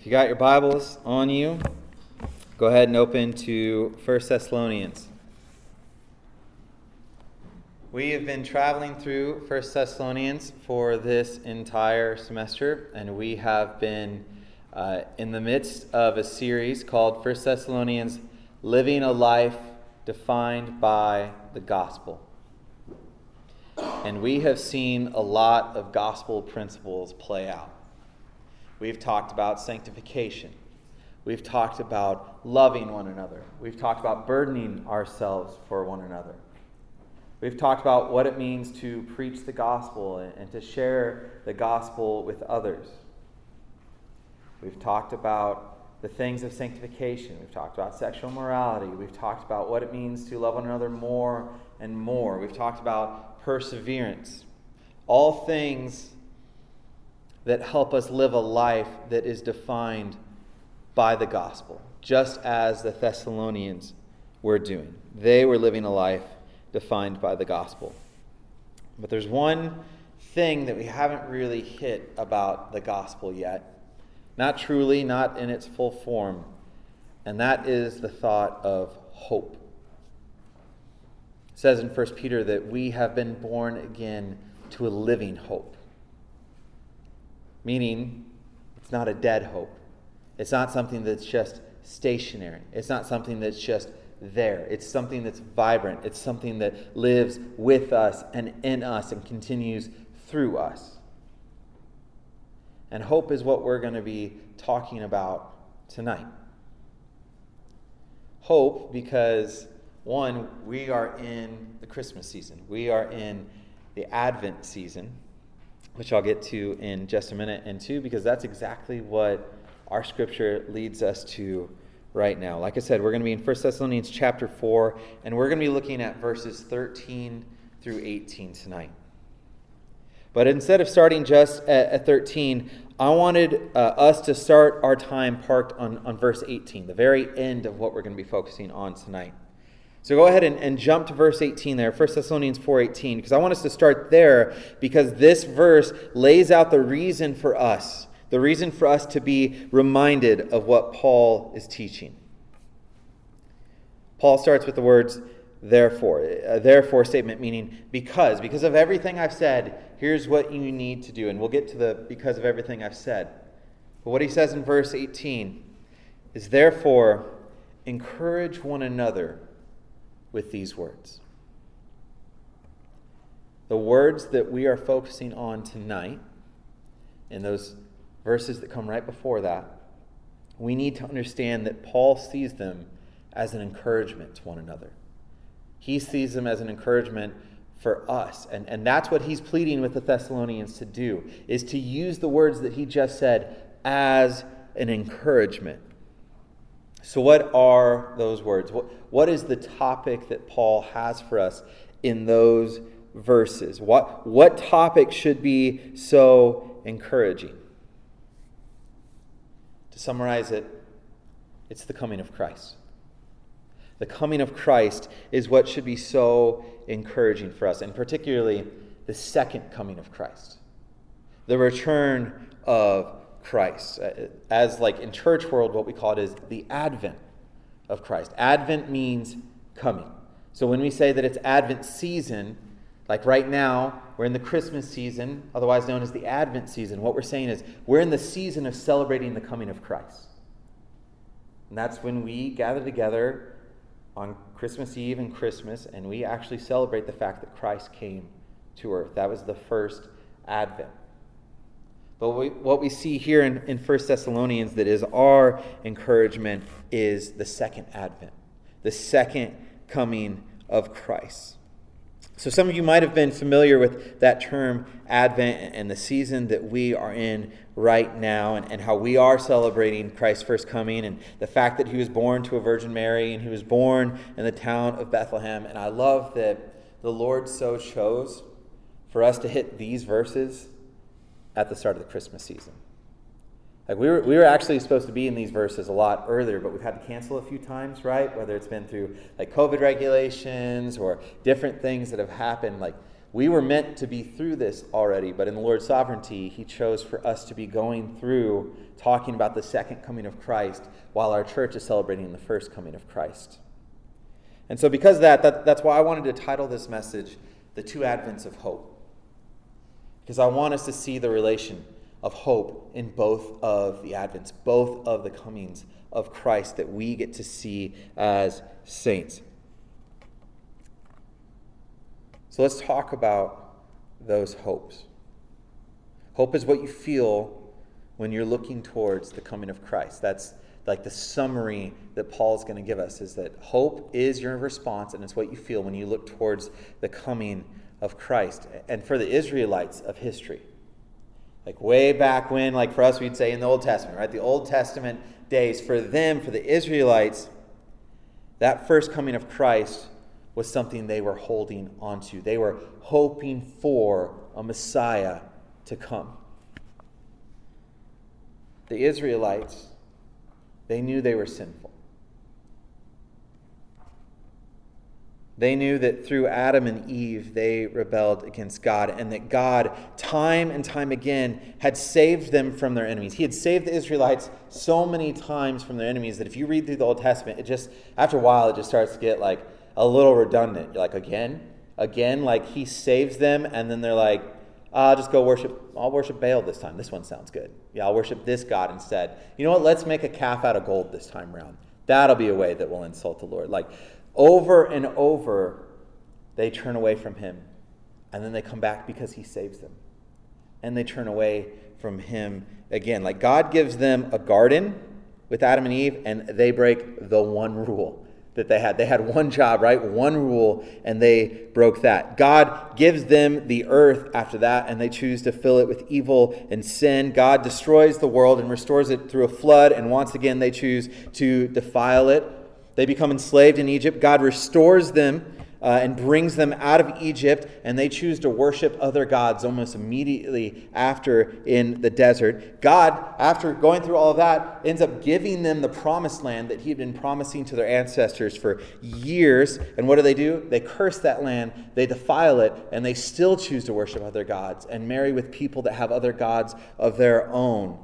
If you got your Bibles on you, go ahead and open to 1 Thessalonians. We have been traveling through 1 Thessalonians for this entire semester, and we have been uh, in the midst of a series called 1 Thessalonians Living a Life Defined by the Gospel. And we have seen a lot of gospel principles play out. We've talked about sanctification. We've talked about loving one another. We've talked about burdening ourselves for one another. We've talked about what it means to preach the gospel and to share the gospel with others. We've talked about the things of sanctification. We've talked about sexual morality. We've talked about what it means to love one another more and more. We've talked about perseverance. All things that help us live a life that is defined by the gospel, just as the Thessalonians were doing. They were living a life defined by the gospel. But there's one thing that we haven't really hit about the gospel yet. Not truly, not in its full form. And that is the thought of hope. It says in 1 Peter that we have been born again to a living hope meaning it's not a dead hope. It's not something that's just stationary. It's not something that's just there. It's something that's vibrant. It's something that lives with us and in us and continues through us. And hope is what we're going to be talking about tonight. Hope because, one, we are in the Christmas season, we are in the Advent season which I'll get to in just a minute, and two, because that's exactly what our scripture leads us to right now. Like I said, we're going to be in 1 Thessalonians chapter 4, and we're going to be looking at verses 13 through 18 tonight. But instead of starting just at, at 13, I wanted uh, us to start our time parked on, on verse 18, the very end of what we're going to be focusing on tonight. So go ahead and, and jump to verse 18 there, 1 Thessalonians 4.18, because I want us to start there because this verse lays out the reason for us, the reason for us to be reminded of what Paul is teaching. Paul starts with the words, therefore. A therefore statement meaning because. Because of everything I've said, here's what you need to do. And we'll get to the because of everything I've said. But what he says in verse 18 is therefore encourage one another with these words. The words that we are focusing on tonight, and those verses that come right before that, we need to understand that Paul sees them as an encouragement to one another. He sees them as an encouragement for us. And, and that's what he's pleading with the Thessalonians to do, is to use the words that he just said as an encouragement. So, what are those words? What, what is the topic that Paul has for us in those verses? What, what topic should be so encouraging? To summarize it, it's the coming of Christ. The coming of Christ is what should be so encouraging for us, and particularly the second coming of Christ, the return of Christ. Uh, as like in church world, what we call it is the advent of Christ. Advent means coming. So when we say that it's Advent season, like right now, we're in the Christmas season, otherwise known as the Advent season. What we're saying is we're in the season of celebrating the coming of Christ. And that's when we gather together on Christmas Eve and Christmas, and we actually celebrate the fact that Christ came to earth. That was the first Advent. But what we see here in, in 1 Thessalonians that is our encouragement is the second advent, the second coming of Christ. So, some of you might have been familiar with that term Advent and the season that we are in right now, and, and how we are celebrating Christ's first coming, and the fact that he was born to a Virgin Mary and he was born in the town of Bethlehem. And I love that the Lord so chose for us to hit these verses at the start of the Christmas season. Like we were, we were actually supposed to be in these verses a lot earlier, but we've had to cancel a few times, right? Whether it's been through like COVID regulations or different things that have happened. Like, We were meant to be through this already, but in the Lord's sovereignty, He chose for us to be going through talking about the second coming of Christ while our church is celebrating the first coming of Christ. And so, because of that, that that's why I wanted to title this message, The Two Advents of Hope. Because I want us to see the relation of hope in both of the Advents, both of the comings of Christ that we get to see as saints. So let's talk about those hopes. Hope is what you feel when you're looking towards the coming of Christ. That's like the summary that Paul's going to give us is that hope is your response and it's what you feel when you look towards the coming of Christ. And for the Israelites of history, like way back when, like for us, we'd say in the Old Testament, right? The Old Testament days, for them, for the Israelites, that first coming of Christ was something they were holding onto. They were hoping for a Messiah to come. The Israelites, they knew they were sinful. They knew that through Adam and Eve, they rebelled against God, and that God, time and time again, had saved them from their enemies. He had saved the Israelites so many times from their enemies that if you read through the Old Testament, it just, after a while, it just starts to get like a little redundant. You're like, again? Again? Like, He saves them, and then they're like, ah, I'll just go worship, I'll worship Baal this time. This one sounds good. Yeah, I'll worship this God instead. You know what? Let's make a calf out of gold this time around. That'll be a way that we'll insult the Lord. Like, over and over, they turn away from him. And then they come back because he saves them. And they turn away from him again. Like God gives them a garden with Adam and Eve, and they break the one rule that they had. They had one job, right? One rule, and they broke that. God gives them the earth after that, and they choose to fill it with evil and sin. God destroys the world and restores it through a flood, and once again they choose to defile it they become enslaved in Egypt. God restores them uh, and brings them out of Egypt, and they choose to worship other gods almost immediately after in the desert. God, after going through all of that, ends up giving them the promised land that He had been promising to their ancestors for years. And what do they do? They curse that land, they defile it, and they still choose to worship other gods and marry with people that have other gods of their own.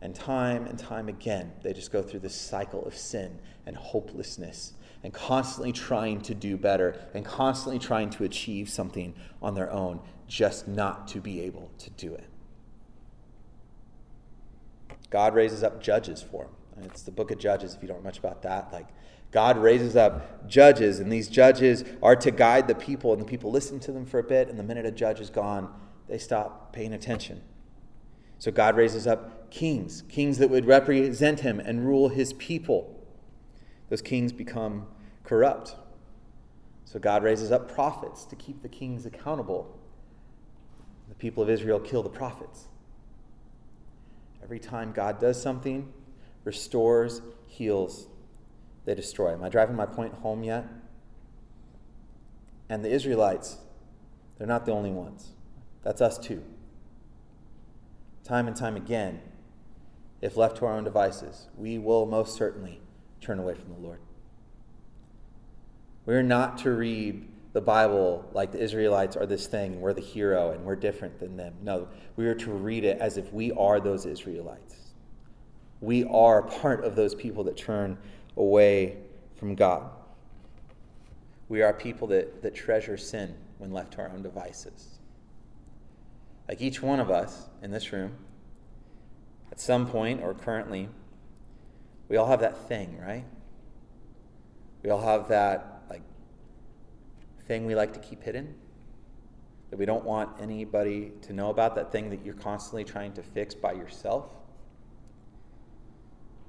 And time and time again, they just go through this cycle of sin and hopelessness and constantly trying to do better and constantly trying to achieve something on their own, just not to be able to do it. God raises up judges for them. And it's the book of Judges, if you don't know much about that. Like, God raises up judges, and these judges are to guide the people, and the people listen to them for a bit, and the minute a judge is gone, they stop paying attention. So God raises up kings, kings that would represent him and rule his people. Those kings become corrupt. So God raises up prophets to keep the kings accountable. The people of Israel kill the prophets. Every time God does something, restores, heals, they destroy. Am I driving my point home yet? And the Israelites, they're not the only ones. That's us too time and time again, if left to our own devices, we will most certainly turn away from the Lord. We're not to read the Bible like the Israelites are this thing, we're the hero and we're different than them. No, we are to read it as if we are those Israelites. We are part of those people that turn away from God. We are people that, that treasure sin when left to our own devices. Like each one of us in this room, at some point or currently, we all have that thing, right? We all have that like thing we like to keep hidden that we don't want anybody to know about, that thing that you're constantly trying to fix by yourself.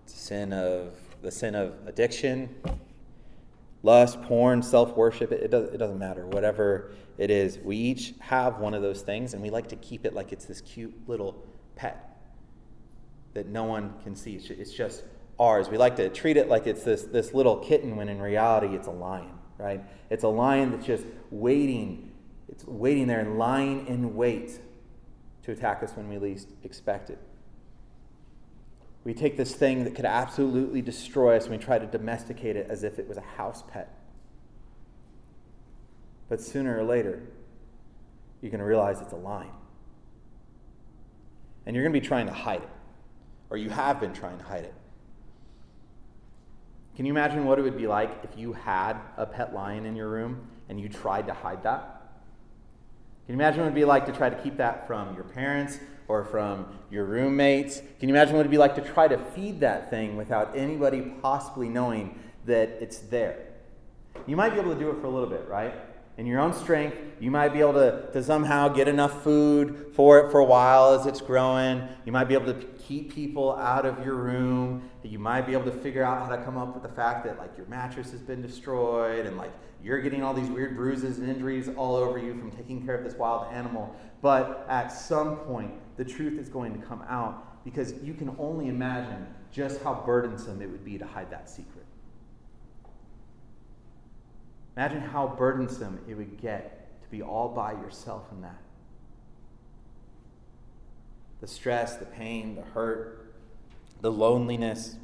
It's a sin of the sin of addiction, lust, porn, self worship, it, it, does, it doesn't matter. Whatever it is, we each have one of those things, and we like to keep it like it's this cute little pet that no one can see. It's just ours. We like to treat it like it's this, this little kitten when in reality it's a lion, right? It's a lion that's just waiting. It's waiting there and lying in wait to attack us when we least expect it. We take this thing that could absolutely destroy us and we try to domesticate it as if it was a house pet. But sooner or later, you're going to realize it's a lion. And you're going to be trying to hide it, or you have been trying to hide it. Can you imagine what it would be like if you had a pet lion in your room and you tried to hide that? Can you imagine what it would be like to try to keep that from your parents or from your roommates? Can you imagine what it would be like to try to feed that thing without anybody possibly knowing that it's there? You might be able to do it for a little bit, right? In your own strength, you might be able to, to somehow get enough food for it for a while as it's growing. You might be able to keep people out of your room. You might be able to figure out how to come up with the fact that like your mattress has been destroyed and like you're getting all these weird bruises and injuries all over you from taking care of this wild animal. But at some point, the truth is going to come out because you can only imagine just how burdensome it would be to hide that secret. Imagine how burdensome it would get to be all by yourself in that. The stress, the pain, the hurt, the loneliness.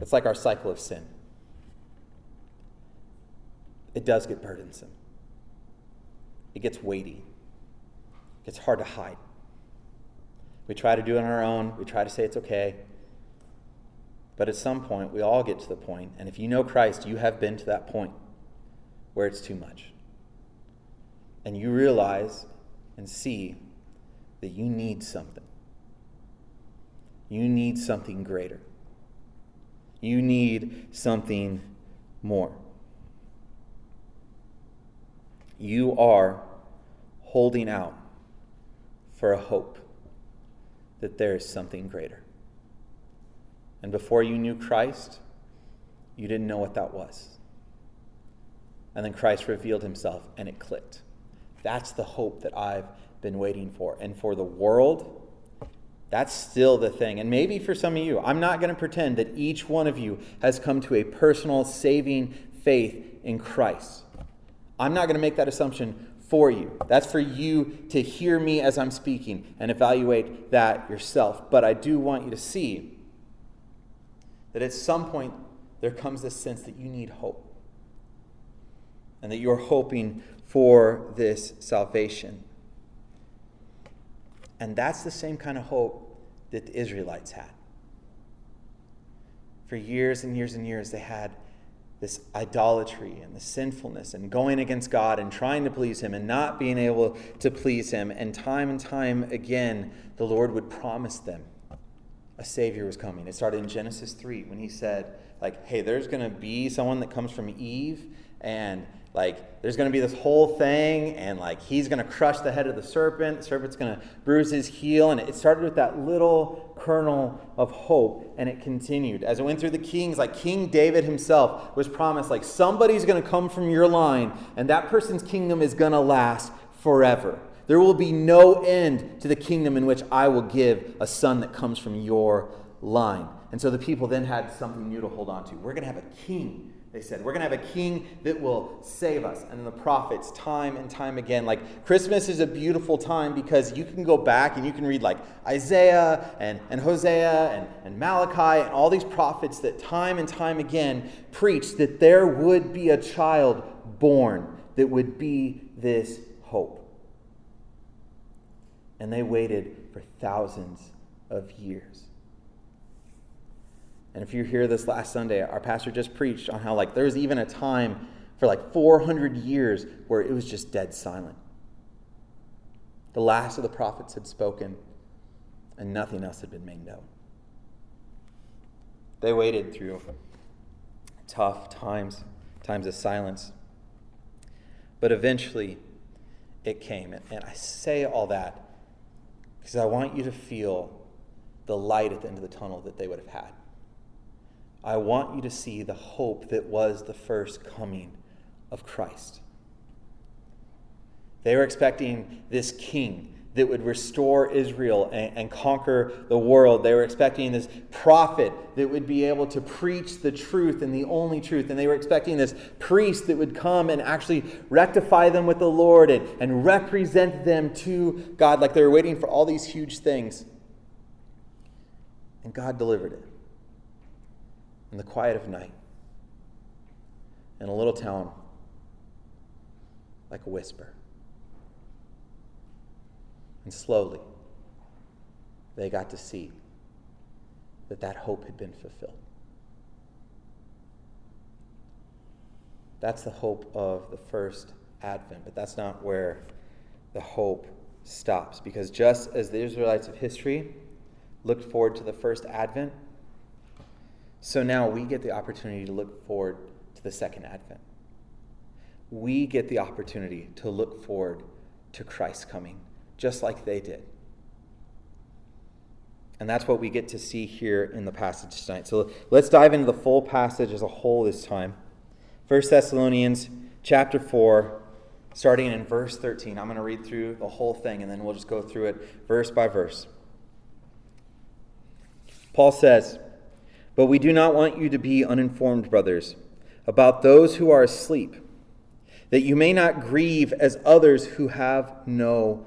It's like our cycle of sin. It does get burdensome, it gets weighty, it gets hard to hide. We try to do it on our own, we try to say it's okay. But at some point, we all get to the point, and if you know Christ, you have been to that point where it's too much. And you realize and see that you need something. You need something greater. You need something more. You are holding out for a hope that there is something greater. And before you knew Christ, you didn't know what that was. And then Christ revealed himself and it clicked. That's the hope that I've been waiting for. And for the world, that's still the thing. And maybe for some of you, I'm not going to pretend that each one of you has come to a personal saving faith in Christ. I'm not going to make that assumption for you. That's for you to hear me as I'm speaking and evaluate that yourself. But I do want you to see that at some point there comes this sense that you need hope and that you're hoping for this salvation. And that's the same kind of hope that the Israelites had. For years and years and years, they had this idolatry and the sinfulness and going against God and trying to please Him and not being able to please Him. And time and time again, the Lord would promise them a Savior was coming. It started in Genesis 3 when He said, like, hey, there's going to be someone that comes from Eve and like there's going to be this whole thing and like he's going to crush the head of the serpent the serpent's going to bruise his heel and it started with that little kernel of hope and it continued as it went through the kings like king david himself was promised like somebody's going to come from your line and that person's kingdom is going to last forever there will be no end to the kingdom in which i will give a son that comes from your line and so the people then had something new to hold on to we're going to have a king they said, We're going to have a king that will save us. And the prophets, time and time again. Like, Christmas is a beautiful time because you can go back and you can read, like, Isaiah and, and Hosea and, and Malachi and all these prophets that time and time again preached that there would be a child born that would be this hope. And they waited for thousands of years. And if you're here this last Sunday, our pastor just preached on how, like, there was even a time for like 400 years where it was just dead silent. The last of the prophets had spoken, and nothing else had been made known. They waited through tough times, times of silence. But eventually, it came. And I say all that because I want you to feel the light at the end of the tunnel that they would have had. I want you to see the hope that was the first coming of Christ. They were expecting this king that would restore Israel and, and, conquer the world. They were expecting this prophet that would be able to preach the truth and the only truth. And they were expecting this priest that would come and actually rectify them with the Lord and, and represent them to God, like they were waiting for all these huge things. And God delivered it in the quiet of night in a little town like a whisper. And slowly, they got to see that that hope had been fulfilled. That's the hope of the first advent, but that's not where the hope stops. Because just as the Israelites of history looked forward to the first advent, so now we get the opportunity to look forward to the second advent. We get the opportunity to look forward to Christ's coming, just like they did. And that's what we get to see here in the passage tonight. So let's dive into the full passage as a whole this time. 1 Thessalonians chapter 4, starting in verse 13. I'm going to read through the whole thing and then we'll just go through it verse by verse. Paul says, But we do not want you to be uninformed, brothers, about those who are asleep, that you may not grieve as others who have no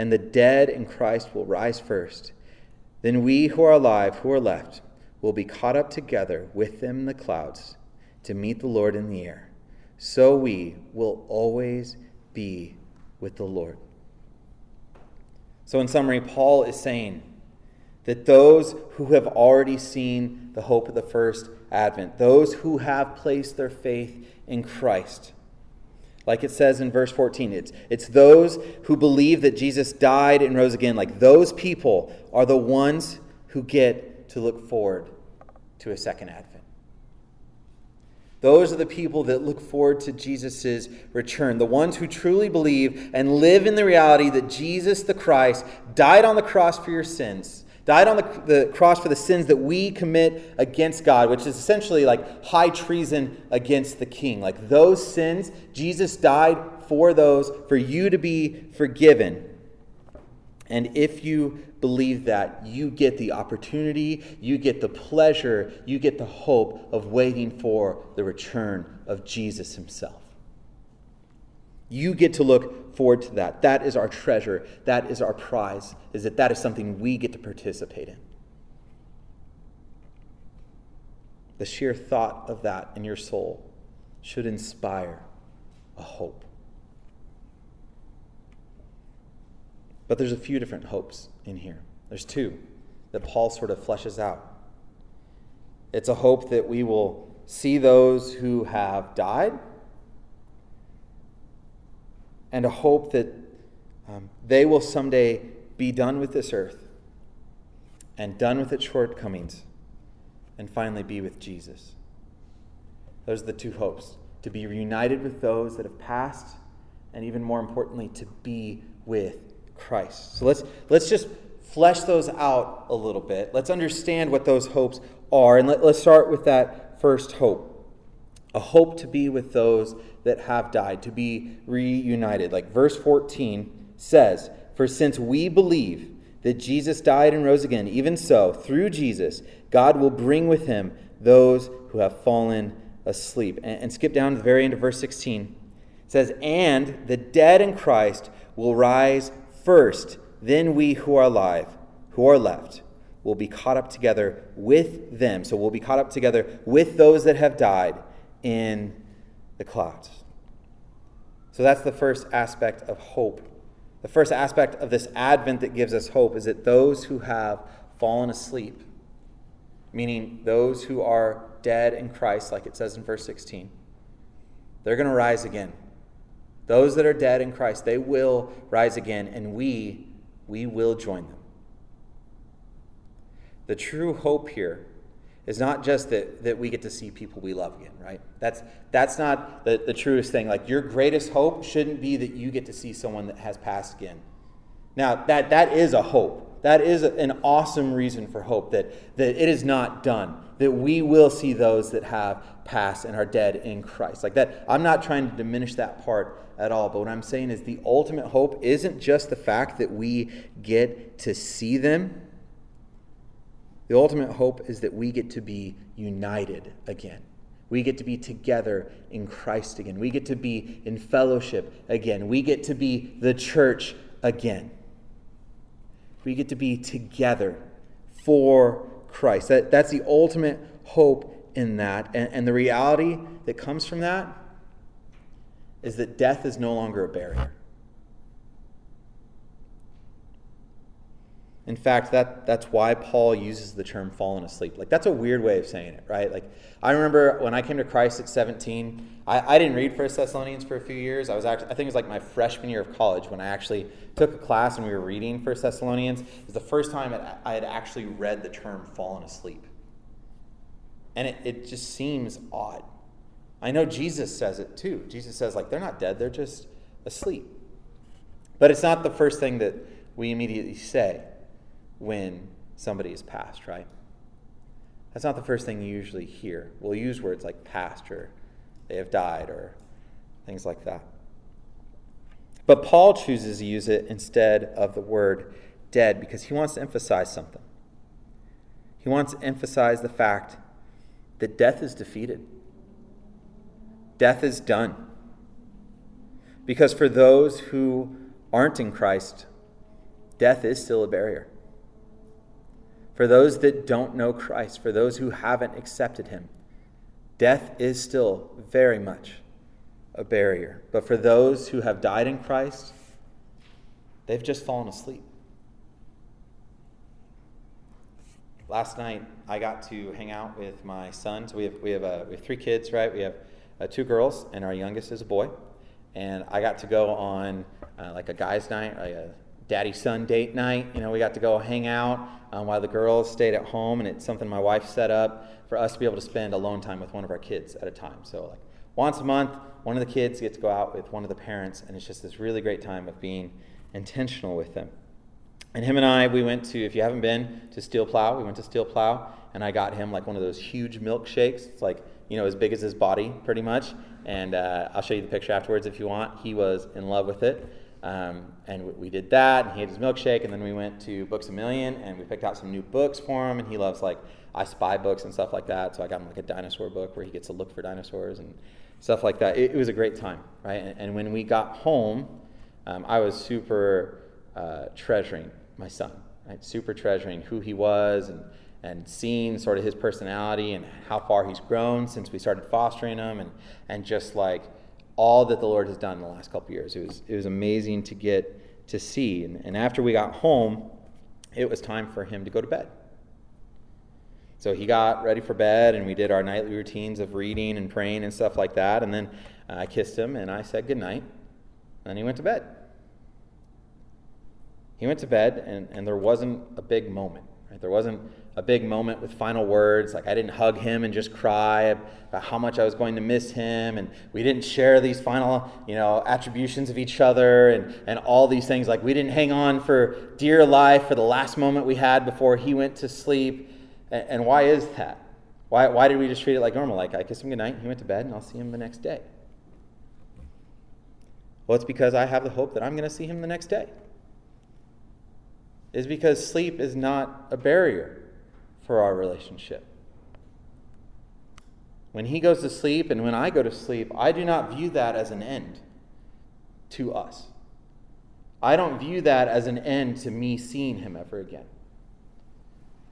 And the dead in Christ will rise first. Then we who are alive, who are left, will be caught up together with them in the clouds to meet the Lord in the air so we will always be with the Lord. So, in summary, Paul is saying that those who have already seen the hope of the first advent, those who have placed their faith in Christ, like it says in verse 14, it's, it's those who believe that Jesus died and rose again. Like those people are the ones who get to look forward to a second advent. Those are the people that look forward to Jesus' return. The ones who truly believe and live in the reality that Jesus the Christ died on the cross for your sins, died on the, the cross for the sins that we commit against God, which is essentially like high treason against the king. Like those sins, Jesus died for those, for you to be forgiven. And if you believe that, you get the opportunity, you get the pleasure, you get the hope of waiting for the return of Jesus himself. You get to look forward to that. That is our treasure. That is our prize, is that that is something we get to participate in. The sheer thought of that in your soul should inspire a hope. But there's a few different hopes in here. There's two that Paul sort of fleshes out. It's a hope that we will see those who have died, and a hope that um, they will someday be done with this earth and done with its shortcomings and finally be with Jesus. Those are the two hopes to be reunited with those that have passed, and even more importantly, to be with Christ. So let's, let's just flesh those out a little bit. Let's understand what those hopes are. And let, let's start with that first hope a hope to be with those that have died, to be reunited. Like verse 14 says, For since we believe that Jesus died and rose again, even so, through Jesus, God will bring with him those who have fallen asleep. And, and skip down to the very end of verse 16. It says, And the dead in Christ will rise First, then we who are alive, who are left, will be caught up together with them. So we'll be caught up together with those that have died in the clouds. So that's the first aspect of hope. The first aspect of this advent that gives us hope is that those who have fallen asleep, meaning those who are dead in Christ, like it says in verse 16, they're going to rise again. Those that are dead in Christ, they will rise again, and we, we will join them. The true hope here is not just that, that we get to see people we love again, right? That's, that's not the, the truest thing. Like, your greatest hope shouldn't be that you get to see someone that has passed again. Now, that, that is a hope. That is an awesome reason for hope that, that it is not done, that we will see those that have passed and are dead in Christ. Like that, I'm not trying to diminish that part at all, but what I'm saying is the ultimate hope isn't just the fact that we get to see them. The ultimate hope is that we get to be united again. We get to be together in Christ again. We get to be in fellowship again. We get to be the church again. We get to be together for Christ. That, that's the ultimate hope in that. And, and the reality that comes from that is that death is no longer a barrier. In fact, that, that's why Paul uses the term fallen asleep. Like, that's a weird way of saying it, right? Like, I remember when I came to Christ at 17, I, I didn't read First Thessalonians for a few years. I was actually, I think it was like my freshman year of college when I actually took a class and we were reading First Thessalonians. It was the first time I had actually read the term fallen asleep. And it, it just seems odd. I know Jesus says it too. Jesus says, like, they're not dead, they're just asleep. But it's not the first thing that we immediately say when somebody is passed, right? That's not the first thing you usually hear. We'll use words like past or they have died or things like that. But Paul chooses to use it instead of the word dead because he wants to emphasize something. He wants to emphasize the fact that death is defeated, death is done. Because for those who aren't in Christ, death is still a barrier for those that don't know Christ, for those who haven't accepted him, death is still very much a barrier. But for those who have died in Christ, they've just fallen asleep. Last night, I got to hang out with my sons. We have, we have, uh, we have three kids, right? We have uh, two girls, and our youngest is a boy. And I got to go on uh, like a guy's night, like a daddy son date night. You know, we got to go hang out um, while the girls stayed at home, and it's something my wife set up for us to be able to spend alone time with one of our kids at a time. So, like once a month, one of the kids gets to go out with one of the parents, and it's just this really great time of being intentional with them. And him and I, we went to, if you haven't been to Steel Plow, we went to Steel Plow, and I got him like one of those huge milkshakes. It's like, you know, as big as his body, pretty much. And uh, I'll show you the picture afterwards if you want. He was in love with it. Um, and we did that, and he had his milkshake, and then we went to Books a Million, and we picked out some new books for him, and he loves like I Spy books and stuff like that. So I got him like a dinosaur book where he gets to look for dinosaurs and stuff like that. It, it was a great time, right? And, and when we got home, um, I was super uh, treasuring my son, right? Super treasuring who he was and and seeing sort of his personality and how far he's grown since we started fostering him, and and just like all that the Lord has done in the last couple years. It was, it was amazing to get to see. And, and after we got home, it was time for him to go to bed. So he got ready for bed, and we did our nightly routines of reading and praying and stuff like that. And then I kissed him, and I said goodnight. And he went to bed. He went to bed, and, and there wasn't a big moment. Right? There wasn't a big moment with final words. Like I didn't hug him and just cry about how much I was going to miss him, and we didn't share these final, you know, attributions of each other and, and all these things. Like we didn't hang on for dear life for the last moment we had before he went to sleep. And, and why is that? Why, why did we just treat it like normal? Like I kissed him goodnight, he went to bed, and I'll see him the next day. Well, it's because I have the hope that I'm going to see him the next day. Is because sleep is not a barrier for our relationship. When he goes to sleep and when I go to sleep, I do not view that as an end to us. I don't view that as an end to me seeing him ever again.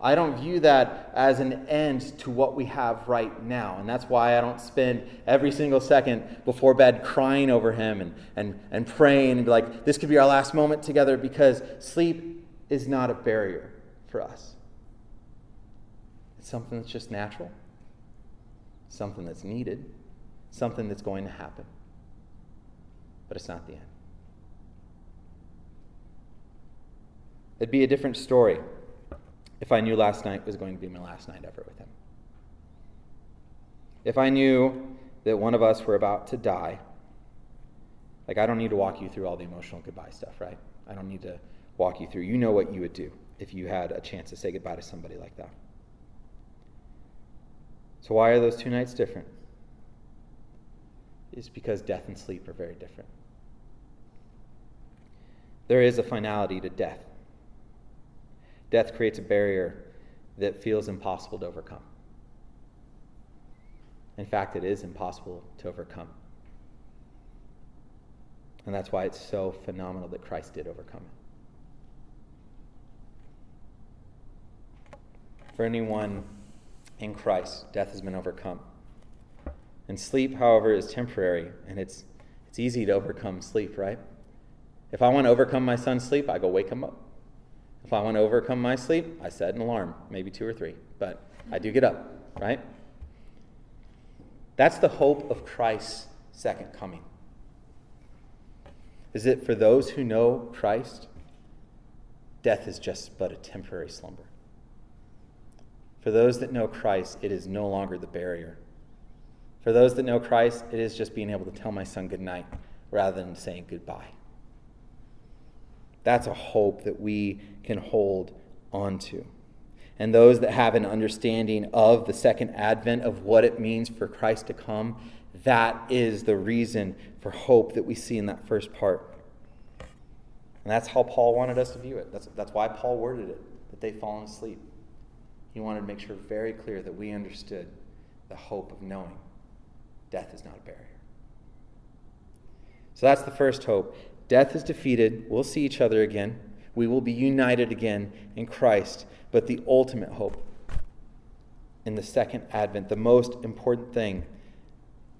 I don't view that as an end to what we have right now. And that's why I don't spend every single second before bed crying over him and, and, and praying and be like, this could be our last moment together because sleep is not a barrier for us. It's something that's just natural, something that's needed, something that's going to happen. But it's not the end. It'd be a different story if I knew last night was going to be my last night ever with him. If I knew that one of us were about to die, like I don't need to walk you through all the emotional goodbye stuff, right? I don't need to walk you through. You know what you would do if you had a chance to say goodbye to somebody like that. So, why are those two nights different? It's because death and sleep are very different. There is a finality to death. Death creates a barrier that feels impossible to overcome. In fact, it is impossible to overcome. And that's why it's so phenomenal that Christ did overcome it. For anyone in Christ, death has been overcome. And sleep, however, is temporary, and it's, it's easy to overcome sleep, right? If I want to overcome my son's sleep, I go wake him up. If I want to overcome my sleep, I set an alarm, maybe two or three, but I do get up, right? That's the hope of Christ's second coming. Is it for those who know Christ, death is just but a temporary slumber. For those that know Christ, it is no longer the barrier. For those that know Christ, it is just being able to tell my son goodnight rather than saying goodbye. That's a hope that we can hold onto. And those that have an understanding of the second advent, of what it means for Christ to come, that is the reason for hope that we see in that first part. And that's how Paul wanted us to view it. That's, that's why Paul worded it, that they've fallen asleep. He wanted to make sure very clear that we understood the hope of knowing death is not a barrier. So that's the first hope. Death is defeated. We'll see each other again. We will be united again in Christ. But the ultimate hope in the second advent, the most important thing,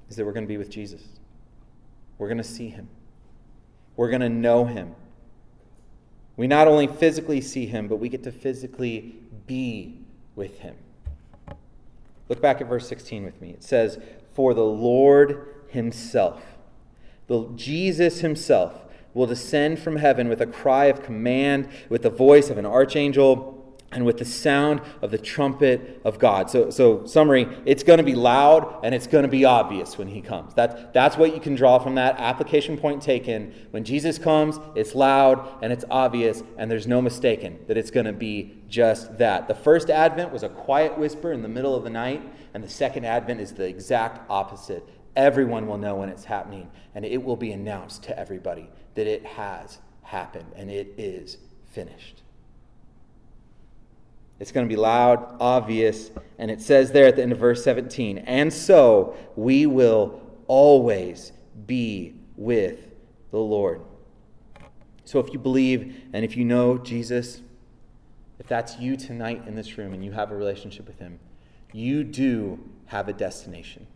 is that we're going to be with Jesus. We're going to see him. We're going to know him. We not only physically see him, but we get to physically be with him. Look back at verse 16 with me. It says, For the Lord himself, the Jesus himself, will descend from heaven with a cry of command, with the voice of an archangel, and with the sound of the trumpet of God. So, so summary, it's going to be loud and it's going to be obvious when he comes. That, that's what you can draw from that. Application point taken. When Jesus comes, it's loud and it's obvious, and there's no mistaking that it's going to be just that. The first advent was a quiet whisper in the middle of the night, and the second advent is the exact opposite. Everyone will know when it's happening, and it will be announced to everybody that it has happened and it is finished. It's going to be loud, obvious, and it says there at the end of verse 17, and so we will always be with the Lord. So if you believe and if you know Jesus, if that's you tonight in this room and you have a relationship with Him, you do have a destination.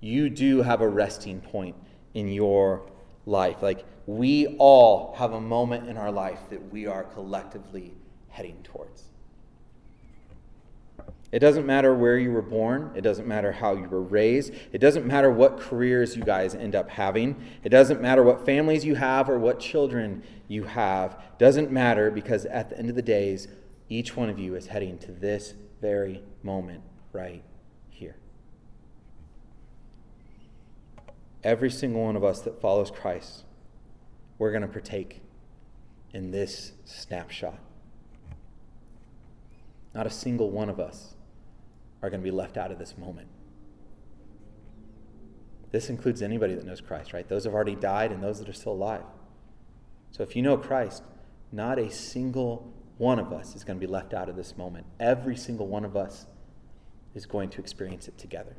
You do have a resting point in your life. Like, we all have a moment in our life that we are collectively heading towards. It doesn't matter where you were born. It doesn't matter how you were raised. It doesn't matter what careers you guys end up having. It doesn't matter what families you have or what children you have. It doesn't matter because at the end of the days, each one of you is heading to this very moment right here. every single one of us that follows Christ, we're going to partake in this snapshot. Not a single one of us are going to be left out of this moment. This includes anybody that knows Christ, right? Those who have already died and those that are still alive. So if you know Christ, not a single one of us is going to be left out of this moment. Every single one of us is going to experience it together.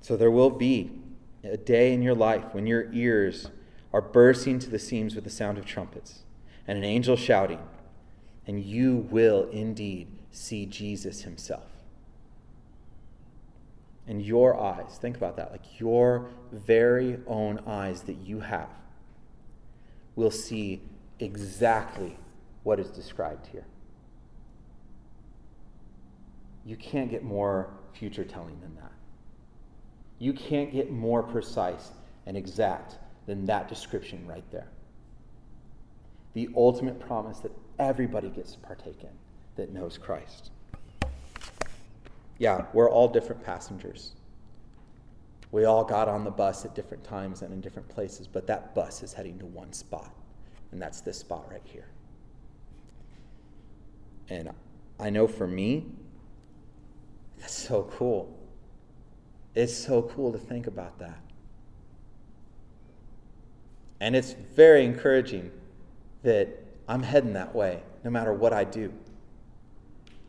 So there will be a day in your life when your ears are bursting to the seams with the sound of trumpets and an angel shouting, and you will indeed see Jesus himself. And your eyes, think about that, like your very own eyes that you have, will see exactly what is described here. You can't get more future telling than that. You can't get more precise and exact than that description right there. The ultimate promise that everybody gets to partake in that knows Christ. Yeah, we're all different passengers. We all got on the bus at different times and in different places, but that bus is heading to one spot, And that's this spot right here. And I know for me, that's so cool. It's so cool to think about that. And it's very encouraging that I'm heading that way no matter what I do.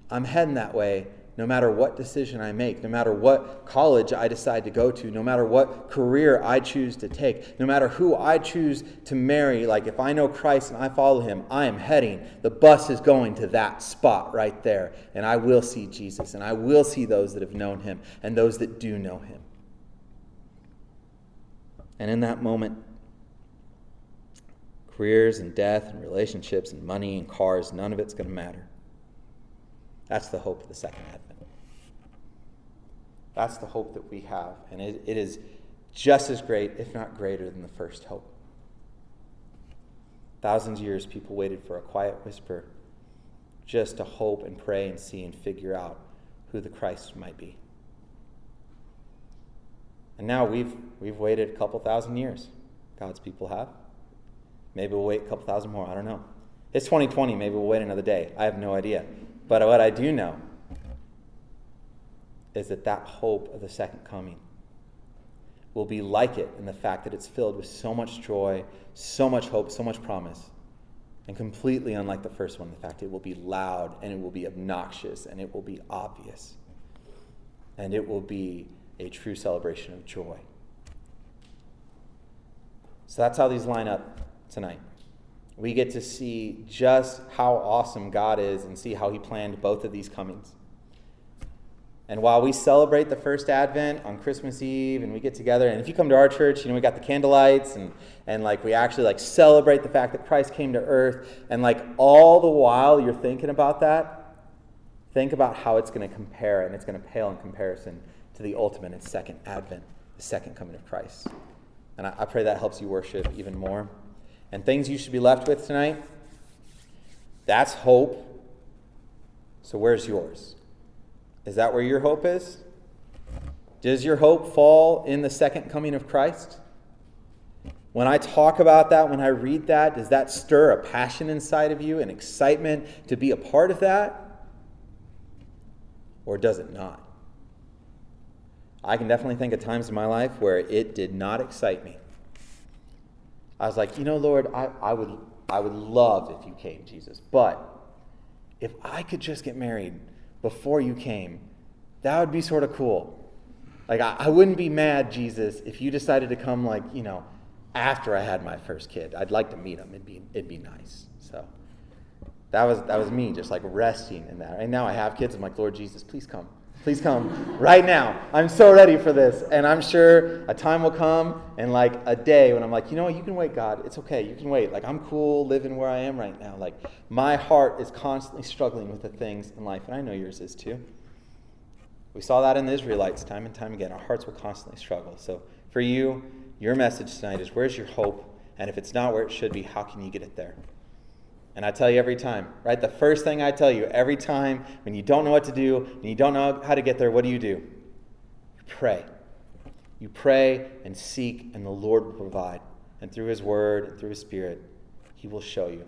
I'm heading that way no matter what decision I make, no matter what college I decide to go to, no matter what career I choose to take, no matter who I choose to marry. Like if I know Christ and I follow him, I am heading. The bus is going to that spot right there. And I will see Jesus, and I will see those that have known him and those that do know him. And in that moment, careers and death and relationships and money and cars, none of it's going to matter. That's the hope of the second advent. That's the hope that we have. And it, it is just as great, if not greater, than the first hope. Thousands of years, people waited for a quiet whisper just to hope and pray and see and figure out who the Christ might be. And now we've, we've waited a couple thousand years. God's people have. Maybe we'll wait a couple thousand more. I don't know. It's 2020. Maybe we'll wait another day. I have no idea. But what I do know is that that hope of the second coming will be like it in the fact that it's filled with so much joy, so much hope, so much promise. And completely unlike the first one, the fact it will be loud and it will be obnoxious and it will be obvious. And it will be a true celebration of joy. So that's how these line up tonight. We get to see just how awesome God is and see how He planned both of these comings. And while we celebrate the first Advent on Christmas Eve and we get together, and if you come to our church, you know, we got the candlelights and, and like we actually like celebrate the fact that Christ came to earth. And like all the while you're thinking about that, think about how it's going to compare and it's going to pale in comparison to the ultimate and second Advent, the second coming of Christ. And I, I pray that helps you worship even more. And things you should be left with tonight, that's hope. So where's yours? Is that where your hope is? Does your hope fall in the second coming of Christ? When I talk about that, when I read that, does that stir a passion inside of you, an excitement to be a part of that? Or does it not? I can definitely think of times in my life where it did not excite me. I was like, you know, Lord, I, I, would, I would love if you came, Jesus, but if I could just get married before you came, that would be sort of cool. Like, I, I wouldn't be mad, Jesus, if you decided to come, like, you know, after I had my first kid. I'd like to meet him. It'd be, it'd be nice. So that was, that was me, just like resting in that. And now I have kids. I'm like, Lord Jesus, please come. Please come right now. I'm so ready for this. And I'm sure a time will come and like a day when I'm like, you know what, you can wait, God. It's okay. You can wait. Like, I'm cool living where I am right now. Like, my heart is constantly struggling with the things in life. And I know yours is too. We saw that in the Israelites time and time again. Our hearts will constantly struggle. So, for you, your message tonight is where's your hope? And if it's not where it should be, how can you get it there? And I tell you every time, right? The first thing I tell you every time when you don't know what to do and you don't know how to get there, what do you do? You pray. You pray and seek, and the Lord will provide. And through His Word and through His Spirit, He will show you.